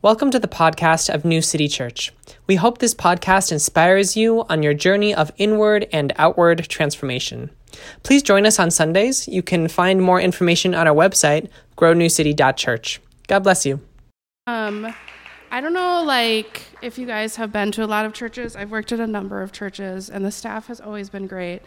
Welcome to the podcast of New City Church. We hope this podcast inspires you on your journey of inward and outward transformation. Please join us on Sundays. You can find more information on our website, grownewcity.church. God bless you. Um, I don't know, like, if you guys have been to a lot of churches. I've worked at a number of churches, and the staff has always been great.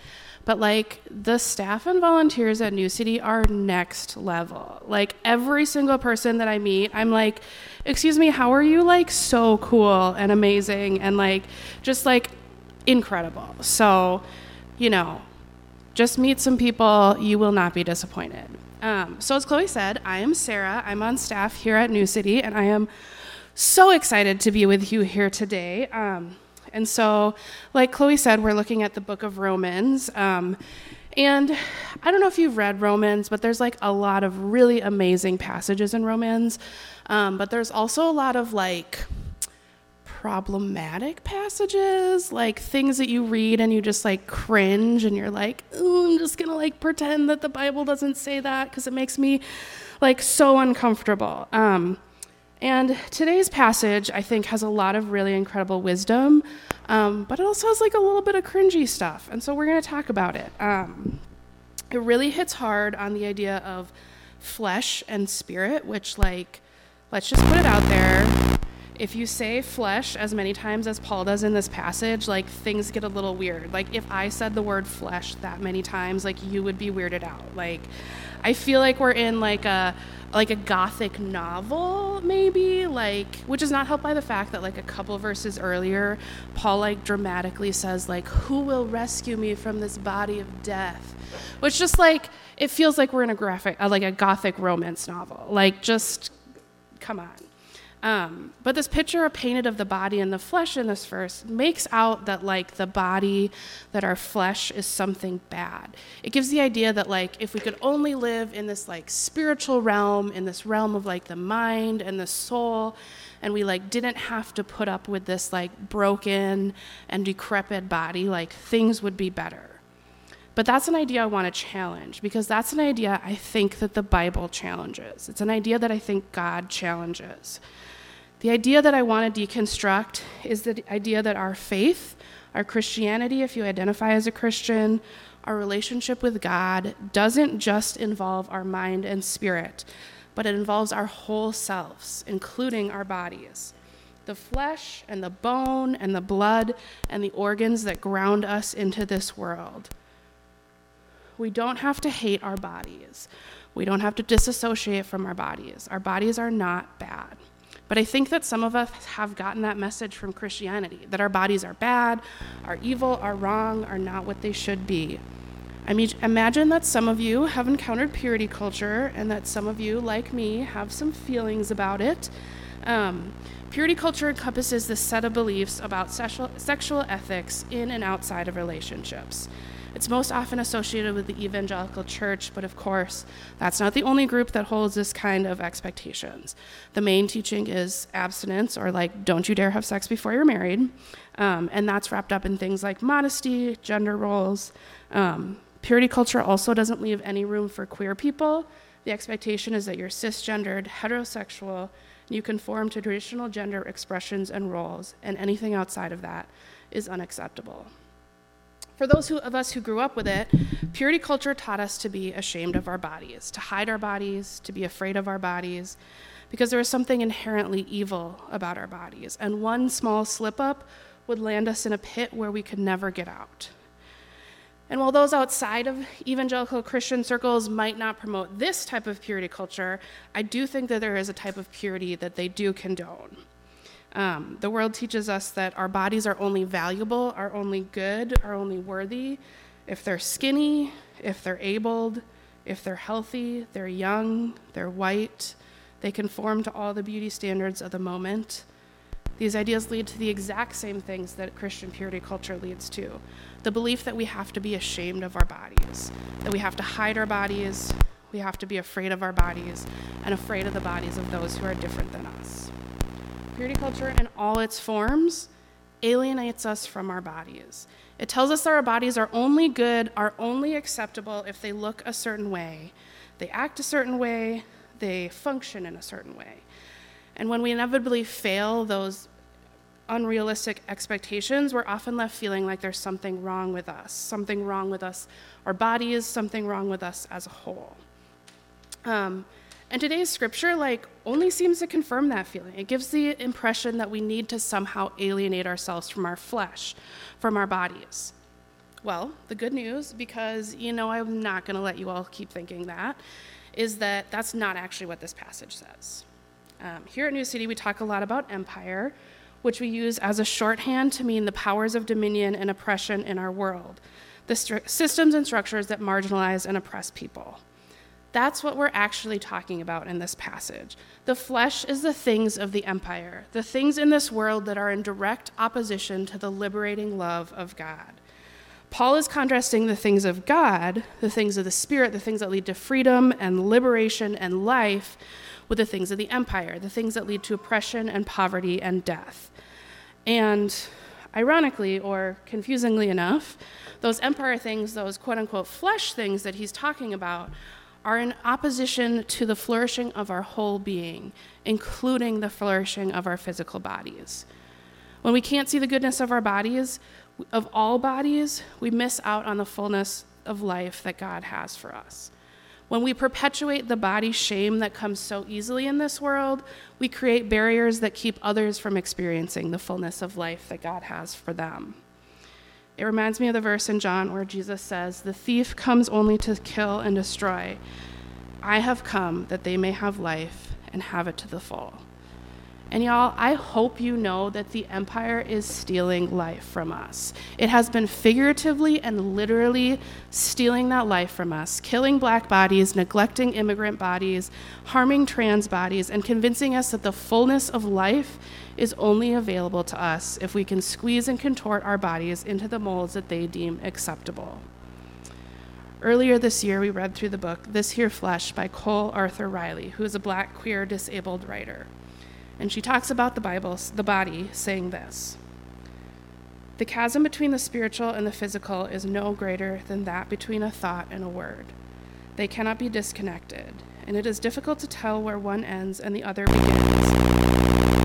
But, like, the staff and volunteers at New City are next level. Like, every single person that I meet, I'm like, excuse me, how are you, like, so cool and amazing and, like, just, like, incredible? So, you know, just meet some people. You will not be disappointed. Um, so, as Chloe said, I am Sarah. I'm on staff here at New City, and I am so excited to be with you here today. Um, and so, like Chloe said, we're looking at the book of Romans. Um, and I don't know if you've read Romans, but there's like a lot of really amazing passages in Romans. Um, but there's also a lot of like problematic passages, like things that you read and you just like cringe and you're like, I'm just gonna like pretend that the Bible doesn't say that because it makes me like so uncomfortable. Um, and today's passage, I think, has a lot of really incredible wisdom, um, but it also has like a little bit of cringy stuff. And so we're going to talk about it. Um, it really hits hard on the idea of flesh and spirit, which, like, let's just put it out there. If you say flesh as many times as Paul does in this passage, like things get a little weird. Like if I said the word flesh that many times, like you would be weirded out. Like I feel like we're in like a like a gothic novel maybe like which is not helped by the fact that like a couple verses earlier paul like dramatically says like who will rescue me from this body of death which just like it feels like we're in a graphic uh, like a gothic romance novel like just come on um, but this picture painted of the body and the flesh in this verse makes out that like the body, that our flesh is something bad. It gives the idea that like if we could only live in this like spiritual realm, in this realm of like the mind and the soul, and we like didn't have to put up with this like broken and decrepit body, like things would be better. But that's an idea I want to challenge because that's an idea I think that the Bible challenges. It's an idea that I think God challenges. The idea that I want to deconstruct is the idea that our faith, our Christianity, if you identify as a Christian, our relationship with God doesn't just involve our mind and spirit, but it involves our whole selves, including our bodies. The flesh and the bone and the blood and the organs that ground us into this world. We don't have to hate our bodies. We don't have to disassociate from our bodies. Our bodies are not bad. But I think that some of us have gotten that message from Christianity that our bodies are bad, are evil, are wrong, are not what they should be. I mean, imagine that some of you have encountered purity culture and that some of you, like me, have some feelings about it. Um, purity culture encompasses this set of beliefs about sexual, sexual ethics in and outside of relationships. It's most often associated with the evangelical church, but of course, that's not the only group that holds this kind of expectations. The main teaching is abstinence, or like, don't you dare have sex before you're married. Um, and that's wrapped up in things like modesty, gender roles. Um, purity culture also doesn't leave any room for queer people. The expectation is that you're cisgendered, heterosexual, you conform to traditional gender expressions and roles, and anything outside of that is unacceptable. For those who, of us who grew up with it, purity culture taught us to be ashamed of our bodies, to hide our bodies, to be afraid of our bodies, because there is something inherently evil about our bodies. And one small slip up would land us in a pit where we could never get out. And while those outside of evangelical Christian circles might not promote this type of purity culture, I do think that there is a type of purity that they do condone. Um, the world teaches us that our bodies are only valuable, are only good, are only worthy if they're skinny, if they're abled, if they're healthy, they're young, they're white, they conform to all the beauty standards of the moment. These ideas lead to the exact same things that Christian purity culture leads to the belief that we have to be ashamed of our bodies, that we have to hide our bodies, we have to be afraid of our bodies, and afraid of the bodies of those who are different than us. Purity culture in all its forms alienates us from our bodies. It tells us that our bodies are only good, are only acceptable if they look a certain way, they act a certain way, they function in a certain way. And when we inevitably fail those unrealistic expectations, we're often left feeling like there's something wrong with us, something wrong with us, our bodies, something wrong with us as a whole. Um, and today's scripture, like, only seems to confirm that feeling. It gives the impression that we need to somehow alienate ourselves from our flesh, from our bodies. Well, the good news, because you know I'm not going to let you all keep thinking that, is that that's not actually what this passage says. Um, here at New City, we talk a lot about empire, which we use as a shorthand to mean the powers of dominion and oppression in our world, the systems and structures that marginalize and oppress people. That's what we're actually talking about in this passage. The flesh is the things of the empire, the things in this world that are in direct opposition to the liberating love of God. Paul is contrasting the things of God, the things of the Spirit, the things that lead to freedom and liberation and life, with the things of the empire, the things that lead to oppression and poverty and death. And ironically, or confusingly enough, those empire things, those quote unquote flesh things that he's talking about, are in opposition to the flourishing of our whole being, including the flourishing of our physical bodies. When we can't see the goodness of our bodies, of all bodies, we miss out on the fullness of life that God has for us. When we perpetuate the body shame that comes so easily in this world, we create barriers that keep others from experiencing the fullness of life that God has for them. It reminds me of the verse in John where Jesus says, The thief comes only to kill and destroy. I have come that they may have life and have it to the full. And y'all, I hope you know that the empire is stealing life from us. It has been figuratively and literally stealing that life from us, killing black bodies, neglecting immigrant bodies, harming trans bodies, and convincing us that the fullness of life is only available to us if we can squeeze and contort our bodies into the molds that they deem acceptable. Earlier this year, we read through the book This Here Flesh by Cole Arthur Riley, who is a black queer disabled writer. And she talks about the Bible, the body, saying this The chasm between the spiritual and the physical is no greater than that between a thought and a word. They cannot be disconnected, and it is difficult to tell where one ends and the other begins.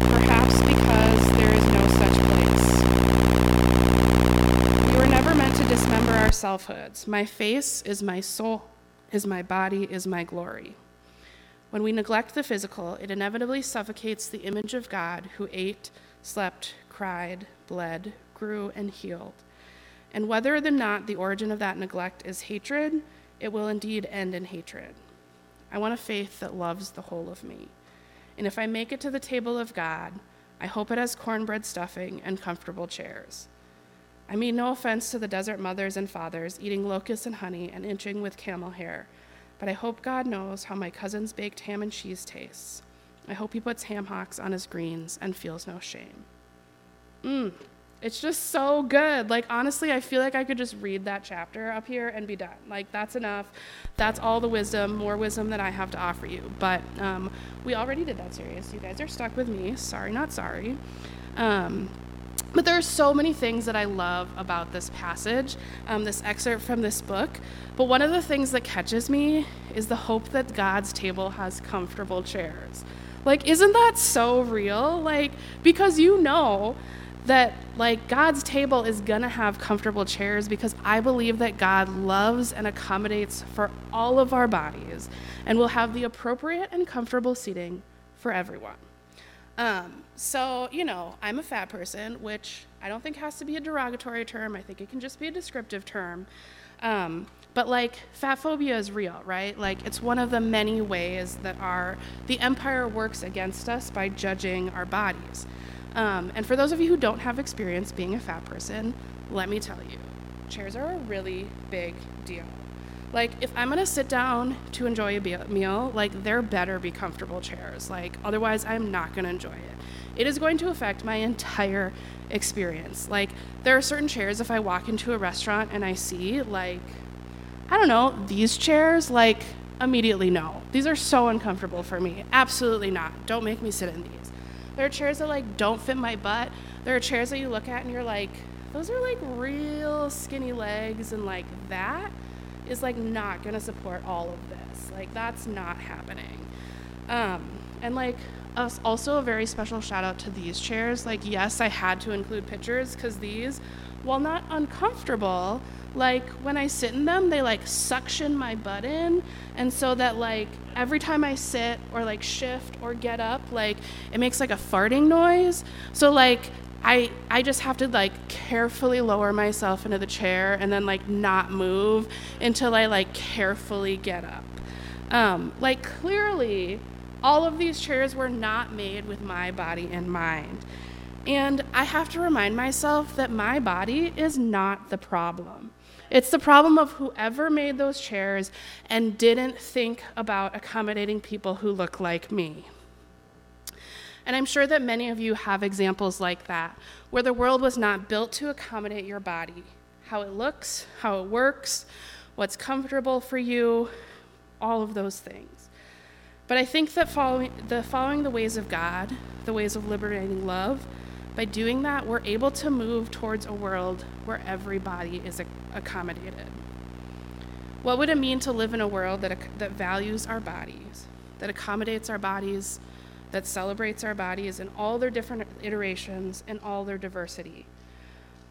Perhaps because there is no such place. We were never meant to dismember our selfhoods. My face is my soul, is my body, is my glory. When we neglect the physical, it inevitably suffocates the image of God who ate, slept, cried, bled, grew, and healed. And whether or not the origin of that neglect is hatred, it will indeed end in hatred. I want a faith that loves the whole of me. And if I make it to the table of God, I hope it has cornbread stuffing and comfortable chairs. I mean no offense to the desert mothers and fathers eating locusts and honey and inching with camel hair but I hope God knows how my cousin's baked ham and cheese tastes. I hope he puts ham hocks on his greens and feels no shame. Mmm, it's just so good. Like, honestly, I feel like I could just read that chapter up here and be done. Like, that's enough. That's all the wisdom, more wisdom that I have to offer you. But um, we already did that series. You guys are stuck with me. Sorry, not sorry. Um, but there are so many things that I love about this passage, um, this excerpt from this book. But one of the things that catches me is the hope that God's table has comfortable chairs. Like, isn't that so real? Like, because you know that like God's table is gonna have comfortable chairs because I believe that God loves and accommodates for all of our bodies and will have the appropriate and comfortable seating for everyone. Um, so, you know, I'm a fat person, which I don't think has to be a derogatory term. I think it can just be a descriptive term. Um, but like fat phobia is real, right? Like it's one of the many ways that our the empire works against us by judging our bodies. Um, and for those of you who don't have experience being a fat person, let me tell you, chairs are a really big deal. Like, if I'm gonna sit down to enjoy a meal, like, there better be comfortable chairs. Like, otherwise, I'm not gonna enjoy it. It is going to affect my entire experience. Like, there are certain chairs, if I walk into a restaurant and I see, like, I don't know, these chairs, like, immediately no. These are so uncomfortable for me. Absolutely not. Don't make me sit in these. There are chairs that, like, don't fit my butt. There are chairs that you look at and you're like, those are like real skinny legs and like that is like not going to support all of this. Like that's not happening. Um, and like also a very special shout out to these chairs. Like, yes, I had to include pictures because these, while not uncomfortable, like when I sit in them, they like suction my butt in. And so that like every time I sit or like shift or get up, like it makes like a farting noise. So like I I just have to like carefully lower myself into the chair and then like not move until I like carefully get up. Um, like clearly all of these chairs were not made with my body in mind. And I have to remind myself that my body is not the problem. It's the problem of whoever made those chairs and didn't think about accommodating people who look like me. And I'm sure that many of you have examples like that, where the world was not built to accommodate your body, how it looks, how it works, what's comfortable for you, all of those things. But I think that following the, following the ways of God, the ways of liberating love, by doing that, we're able to move towards a world where everybody is accommodated. What would it mean to live in a world that, that values our bodies, that accommodates our bodies, that celebrates our bodies in all their different iterations and all their diversity.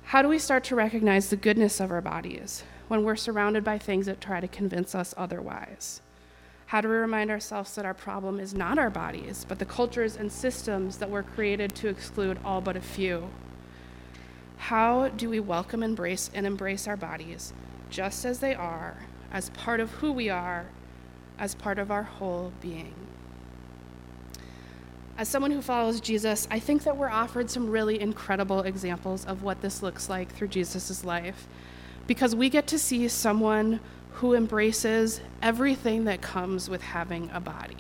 How do we start to recognize the goodness of our bodies when we're surrounded by things that try to convince us otherwise? How do we remind ourselves that our problem is not our bodies, but the cultures and systems that were created to exclude all but a few? How do we welcome, embrace, and embrace our bodies just as they are, as part of who we are, as part of our whole being? As someone who follows Jesus, I think that we're offered some really incredible examples of what this looks like through Jesus' life because we get to see someone who embraces everything that comes with having a body.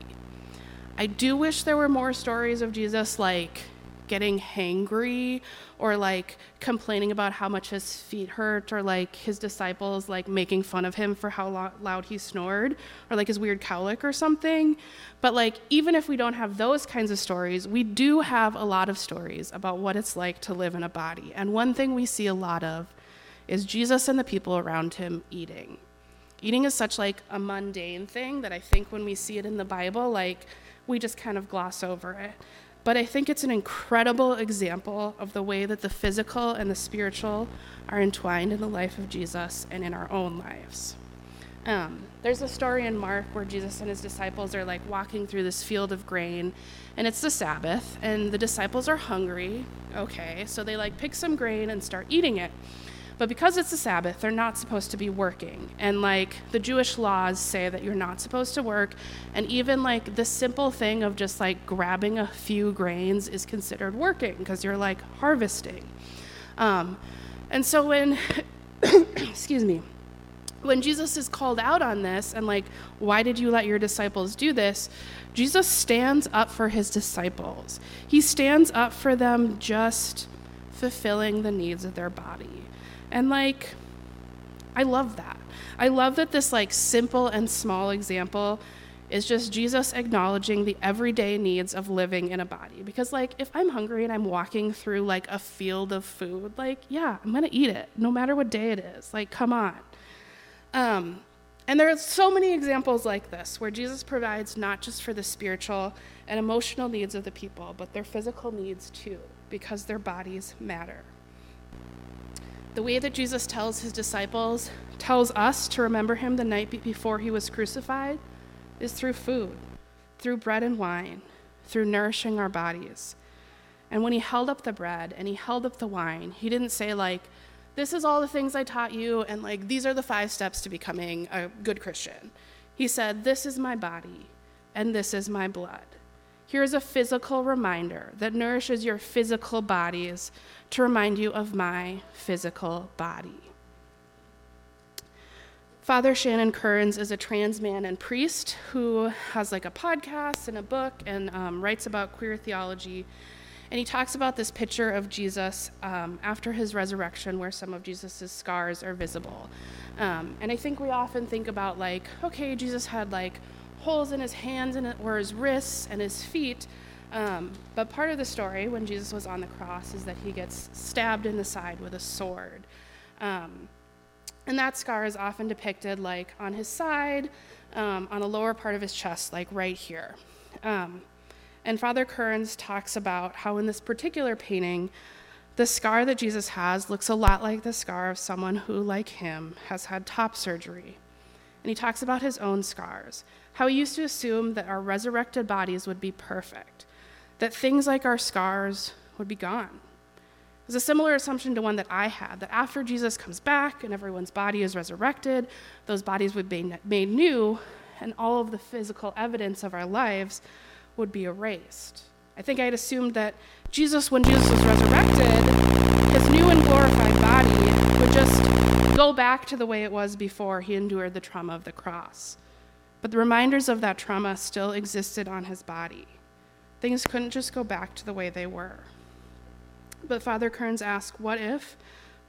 I do wish there were more stories of Jesus like getting hangry or like complaining about how much his feet hurt or like his disciples like making fun of him for how lo- loud he snored or like his weird cowlick or something. But like even if we don't have those kinds of stories we do have a lot of stories about what it's like to live in a body. And one thing we see a lot of is Jesus and the people around him eating. Eating is such like a mundane thing that i think when we see it in the bible like we just kind of gloss over it but I think it's an incredible example of the way that the physical and the spiritual are entwined in the life of Jesus and in our own lives. Um, there's a story in Mark where Jesus and his disciples are like walking through this field of grain, and it's the Sabbath, and the disciples are hungry. Okay, so they like pick some grain and start eating it. But because it's a Sabbath, they're not supposed to be working. And like the Jewish laws say that you're not supposed to work. And even like the simple thing of just like grabbing a few grains is considered working because you're like harvesting. Um, and so when, excuse me, when Jesus is called out on this and like, why did you let your disciples do this? Jesus stands up for his disciples. He stands up for them just fulfilling the needs of their body. And like, I love that. I love that this like simple and small example is just Jesus acknowledging the everyday needs of living in a body. Because like if I'm hungry and I'm walking through like a field of food, like yeah, I'm gonna eat it no matter what day it is. Like come on. Um, and there are so many examples like this where Jesus provides not just for the spiritual and emotional needs of the people, but their physical needs too, because their bodies matter. The way that Jesus tells his disciples, tells us to remember him the night before he was crucified, is through food, through bread and wine, through nourishing our bodies. And when he held up the bread and he held up the wine, he didn't say, like, this is all the things I taught you, and like, these are the five steps to becoming a good Christian. He said, This is my body, and this is my blood. Here's a physical reminder that nourishes your physical bodies to remind you of my physical body. Father Shannon Kearns is a trans man and priest who has like a podcast and a book and um, writes about queer theology. And he talks about this picture of Jesus um, after his resurrection, where some of Jesus' scars are visible. Um, and I think we often think about, like, okay, Jesus had like holes in his hands and or his wrists and his feet. Um, but part of the story, when Jesus was on the cross, is that he gets stabbed in the side with a sword. Um, and that scar is often depicted like on his side, um, on the lower part of his chest, like right here. Um, And Father Kearns talks about how in this particular painting, the scar that Jesus has looks a lot like the scar of someone who, like him, has had top surgery. And he talks about his own scars, how we used to assume that our resurrected bodies would be perfect, that things like our scars would be gone. It was a similar assumption to one that I had that after Jesus comes back and everyone's body is resurrected, those bodies would be made new, and all of the physical evidence of our lives would be erased. I think I had assumed that Jesus, when Jesus was resurrected, his new and glorified body would just go back to the way it was before he endured the trauma of the cross. But the reminders of that trauma still existed on his body. Things couldn't just go back to the way they were. But Father Kearns asked, what if,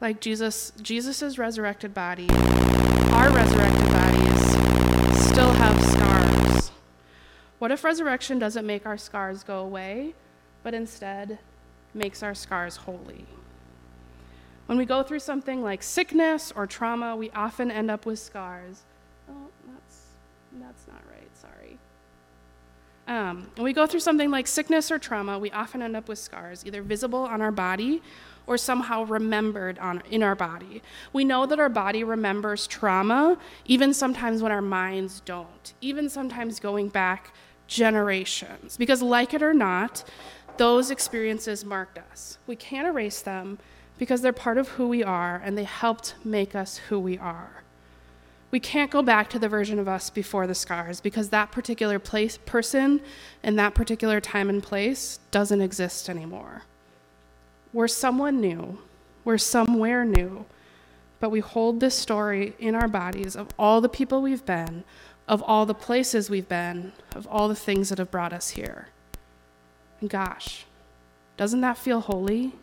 like Jesus, Jesus' resurrected body, our resurrected bodies still have scars? What if resurrection doesn't make our scars go away, but instead makes our scars holy? When we go through something like sickness or trauma, we often end up with scars. Oh, that's, that's not right, sorry. Um, when we go through something like sickness or trauma, we often end up with scars, either visible on our body or somehow remembered on, in our body. We know that our body remembers trauma, even sometimes when our minds don't, even sometimes going back generations. Because, like it or not, those experiences marked us. We can't erase them because they're part of who we are and they helped make us who we are. We can't go back to the version of us before the scars because that particular place, person in that particular time and place doesn't exist anymore. We're someone new, we're somewhere new, but we hold this story in our bodies of all the people we've been, of all the places we've been, of all the things that have brought us here. And gosh, doesn't that feel holy?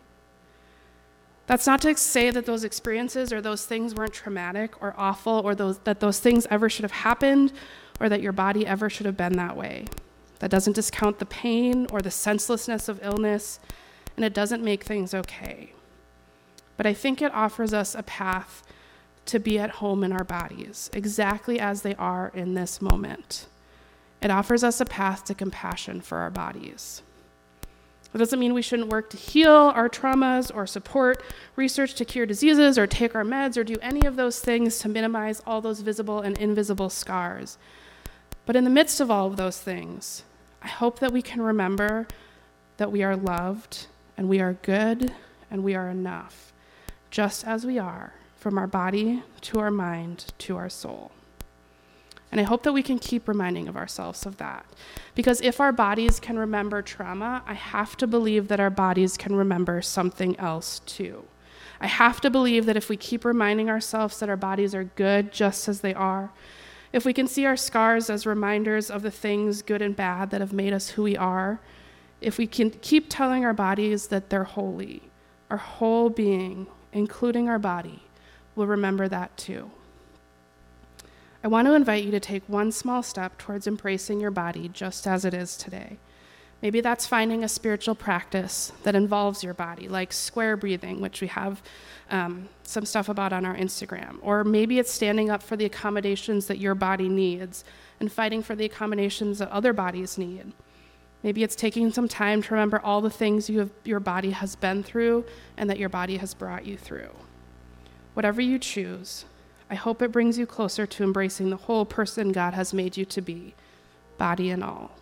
That's not to say that those experiences or those things weren't traumatic or awful or those, that those things ever should have happened or that your body ever should have been that way. That doesn't discount the pain or the senselessness of illness, and it doesn't make things okay. But I think it offers us a path to be at home in our bodies, exactly as they are in this moment. It offers us a path to compassion for our bodies. It doesn't mean we shouldn't work to heal our traumas or support research to cure diseases or take our meds or do any of those things to minimize all those visible and invisible scars. But in the midst of all of those things, I hope that we can remember that we are loved and we are good and we are enough, just as we are, from our body to our mind to our soul. And I hope that we can keep reminding of ourselves of that. Because if our bodies can remember trauma, I have to believe that our bodies can remember something else too. I have to believe that if we keep reminding ourselves that our bodies are good just as they are, if we can see our scars as reminders of the things, good and bad, that have made us who we are, if we can keep telling our bodies that they're holy, our whole being, including our body, will remember that too. I want to invite you to take one small step towards embracing your body just as it is today. Maybe that's finding a spiritual practice that involves your body, like square breathing, which we have um, some stuff about on our Instagram. Or maybe it's standing up for the accommodations that your body needs and fighting for the accommodations that other bodies need. Maybe it's taking some time to remember all the things you have, your body has been through and that your body has brought you through. Whatever you choose, I hope it brings you closer to embracing the whole person God has made you to be, body and all.